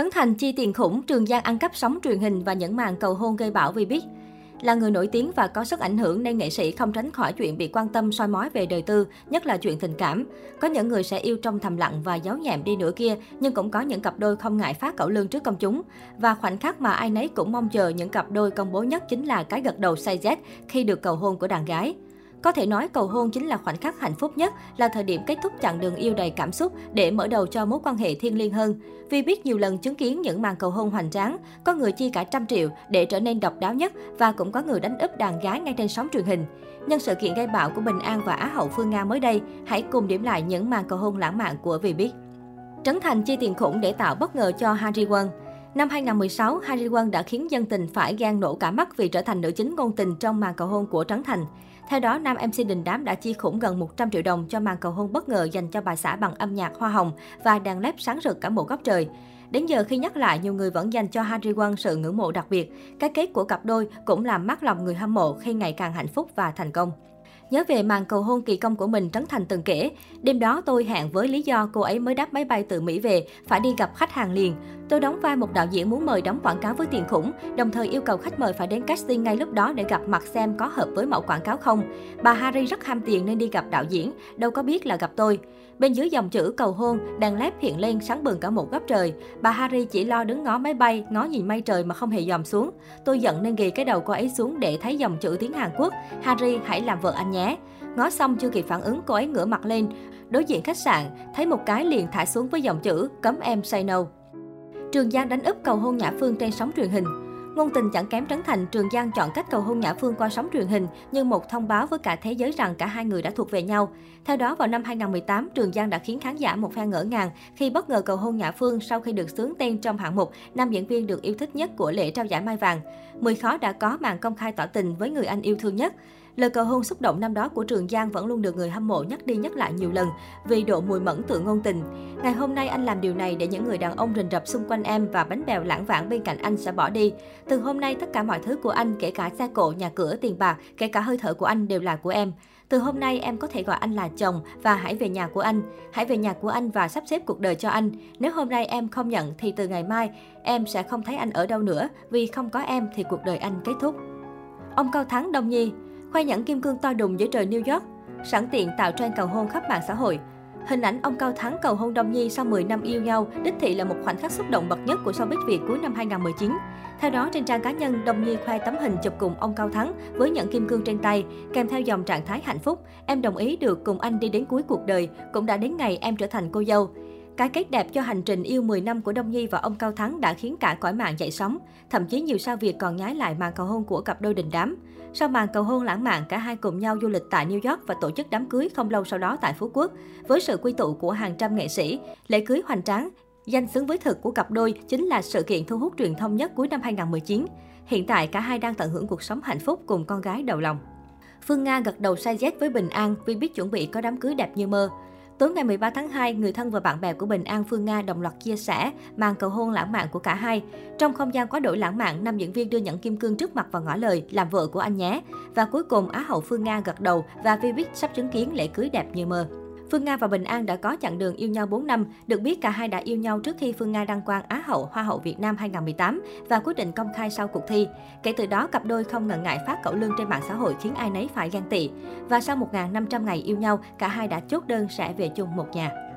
Trấn Thành chi tiền khủng, Trường Giang ăn cắp sóng truyền hình và những màn cầu hôn gây bão vì biết. Là người nổi tiếng và có sức ảnh hưởng nên nghệ sĩ không tránh khỏi chuyện bị quan tâm soi mói về đời tư, nhất là chuyện tình cảm. Có những người sẽ yêu trong thầm lặng và giấu nhẹm đi nữa kia, nhưng cũng có những cặp đôi không ngại phát cẩu lương trước công chúng. Và khoảnh khắc mà ai nấy cũng mong chờ những cặp đôi công bố nhất chính là cái gật đầu say Z khi được cầu hôn của đàn gái. Có thể nói cầu hôn chính là khoảnh khắc hạnh phúc nhất, là thời điểm kết thúc chặng đường yêu đầy cảm xúc để mở đầu cho mối quan hệ thiêng liêng hơn. Vì biết nhiều lần chứng kiến những màn cầu hôn hoành tráng, có người chi cả trăm triệu để trở nên độc đáo nhất và cũng có người đánh úp đàn gái ngay trên sóng truyền hình. Nhân sự kiện gây bão của Bình An và Á hậu Phương Nga mới đây, hãy cùng điểm lại những màn cầu hôn lãng mạn của Vì biết. Trấn Thành chi tiền khủng để tạo bất ngờ cho Harry Won. Năm 2016, Harry Won đã khiến dân tình phải gan nổ cả mắt vì trở thành nữ chính ngôn tình trong màn cầu hôn của Trấn Thành. Theo đó, nam MC đình đám đã chi khủng gần 100 triệu đồng cho màn cầu hôn bất ngờ dành cho bà xã bằng âm nhạc hoa hồng và đàn lép sáng rực cả một góc trời. Đến giờ khi nhắc lại, nhiều người vẫn dành cho Harry Won sự ngưỡng mộ đặc biệt. Cái kết của cặp đôi cũng làm mát lòng người hâm mộ khi ngày càng hạnh phúc và thành công. Nhớ về màn cầu hôn kỳ công của mình, Trấn Thành từng kể, đêm đó tôi hẹn với lý do cô ấy mới đáp máy bay từ Mỹ về, phải đi gặp khách hàng liền. Tôi đóng vai một đạo diễn muốn mời đóng quảng cáo với tiền khủng, đồng thời yêu cầu khách mời phải đến casting ngay lúc đó để gặp mặt xem có hợp với mẫu quảng cáo không. Bà Harry rất ham tiền nên đi gặp đạo diễn, đâu có biết là gặp tôi. Bên dưới dòng chữ cầu hôn, đèn lép hiện lên sáng bừng cả một góc trời. Bà Harry chỉ lo đứng ngó máy bay, ngó nhìn mây trời mà không hề dòm xuống. Tôi giận nên ghi cái đầu cô ấy xuống để thấy dòng chữ tiếng Hàn Quốc. Harry hãy làm vợ anh nhé. Ngó xong chưa kịp phản ứng, cô ấy ngửa mặt lên. Đối diện khách sạn, thấy một cái liền thả xuống với dòng chữ cấm em say no. Trường Giang đánh úp cầu hôn Nhã Phương trên sóng truyền hình. Ngôn tình chẳng kém Trấn Thành, Trường Giang chọn cách cầu hôn Nhã Phương qua sóng truyền hình như một thông báo với cả thế giới rằng cả hai người đã thuộc về nhau. Theo đó, vào năm 2018, Trường Giang đã khiến khán giả một phen ngỡ ngàng khi bất ngờ cầu hôn Nhã Phương sau khi được sướng tên trong hạng mục nam diễn viên được yêu thích nhất của lễ trao giải Mai Vàng. Mười khó đã có màn công khai tỏ tình với người anh yêu thương nhất. Lời cầu hôn xúc động năm đó của Trường Giang vẫn luôn được người hâm mộ nhắc đi nhắc lại nhiều lần vì độ mùi mẫn tự ngôn tình. Ngày hôm nay anh làm điều này để những người đàn ông rình rập xung quanh em và bánh bèo lãng vãng bên cạnh anh sẽ bỏ đi. Từ hôm nay tất cả mọi thứ của anh, kể cả xe cộ, nhà cửa, tiền bạc, kể cả hơi thở của anh đều là của em. Từ hôm nay em có thể gọi anh là chồng và hãy về nhà của anh. Hãy về nhà của anh và sắp xếp cuộc đời cho anh. Nếu hôm nay em không nhận thì từ ngày mai em sẽ không thấy anh ở đâu nữa vì không có em thì cuộc đời anh kết thúc. Ông Cao Thắng Đông Nhi khoe nhẫn kim cương to đùng giữa trời New York, sẵn tiện tạo trend cầu hôn khắp mạng xã hội. Hình ảnh ông Cao Thắng cầu hôn Đông Nhi sau 10 năm yêu nhau, đích thị là một khoảnh khắc xúc động bậc nhất của showbiz Việt cuối năm 2019. Theo đó, trên trang cá nhân, Đông Nhi khoe tấm hình chụp cùng ông Cao Thắng với nhẫn kim cương trên tay, kèm theo dòng trạng thái hạnh phúc. Em đồng ý được cùng anh đi đến cuối cuộc đời, cũng đã đến ngày em trở thành cô dâu. Cái kết đẹp cho hành trình yêu 10 năm của Đông Nhi và ông Cao Thắng đã khiến cả cõi mạng dậy sóng. Thậm chí nhiều sao Việt còn nhái lại màn cầu hôn của cặp đôi đình đám. Sau màn cầu hôn lãng mạn, cả hai cùng nhau du lịch tại New York và tổ chức đám cưới không lâu sau đó tại Phú Quốc. Với sự quy tụ của hàng trăm nghệ sĩ, lễ cưới hoành tráng, danh xứng với thực của cặp đôi chính là sự kiện thu hút truyền thông nhất cuối năm 2019. Hiện tại, cả hai đang tận hưởng cuộc sống hạnh phúc cùng con gái đầu lòng. Phương Nga gật đầu say dét với Bình An vì biết chuẩn bị có đám cưới đẹp như mơ. Tối ngày 13 tháng 2, người thân và bạn bè của Bình An Phương Nga đồng loạt chia sẻ màn cầu hôn lãng mạn của cả hai. Trong không gian quá đổi lãng mạn, nam diễn viên đưa nhẫn kim cương trước mặt và ngỏ lời làm vợ của anh nhé. Và cuối cùng Á hậu Phương Nga gật đầu và Vivic sắp chứng kiến lễ cưới đẹp như mơ. Phương Nga và Bình An đã có chặng đường yêu nhau 4 năm. Được biết cả hai đã yêu nhau trước khi Phương Nga đăng quang Á hậu Hoa hậu Việt Nam 2018 và quyết định công khai sau cuộc thi. Kể từ đó, cặp đôi không ngần ngại phát cẩu lương trên mạng xã hội khiến ai nấy phải ghen tị. Và sau 1.500 ngày yêu nhau, cả hai đã chốt đơn sẽ về chung một nhà.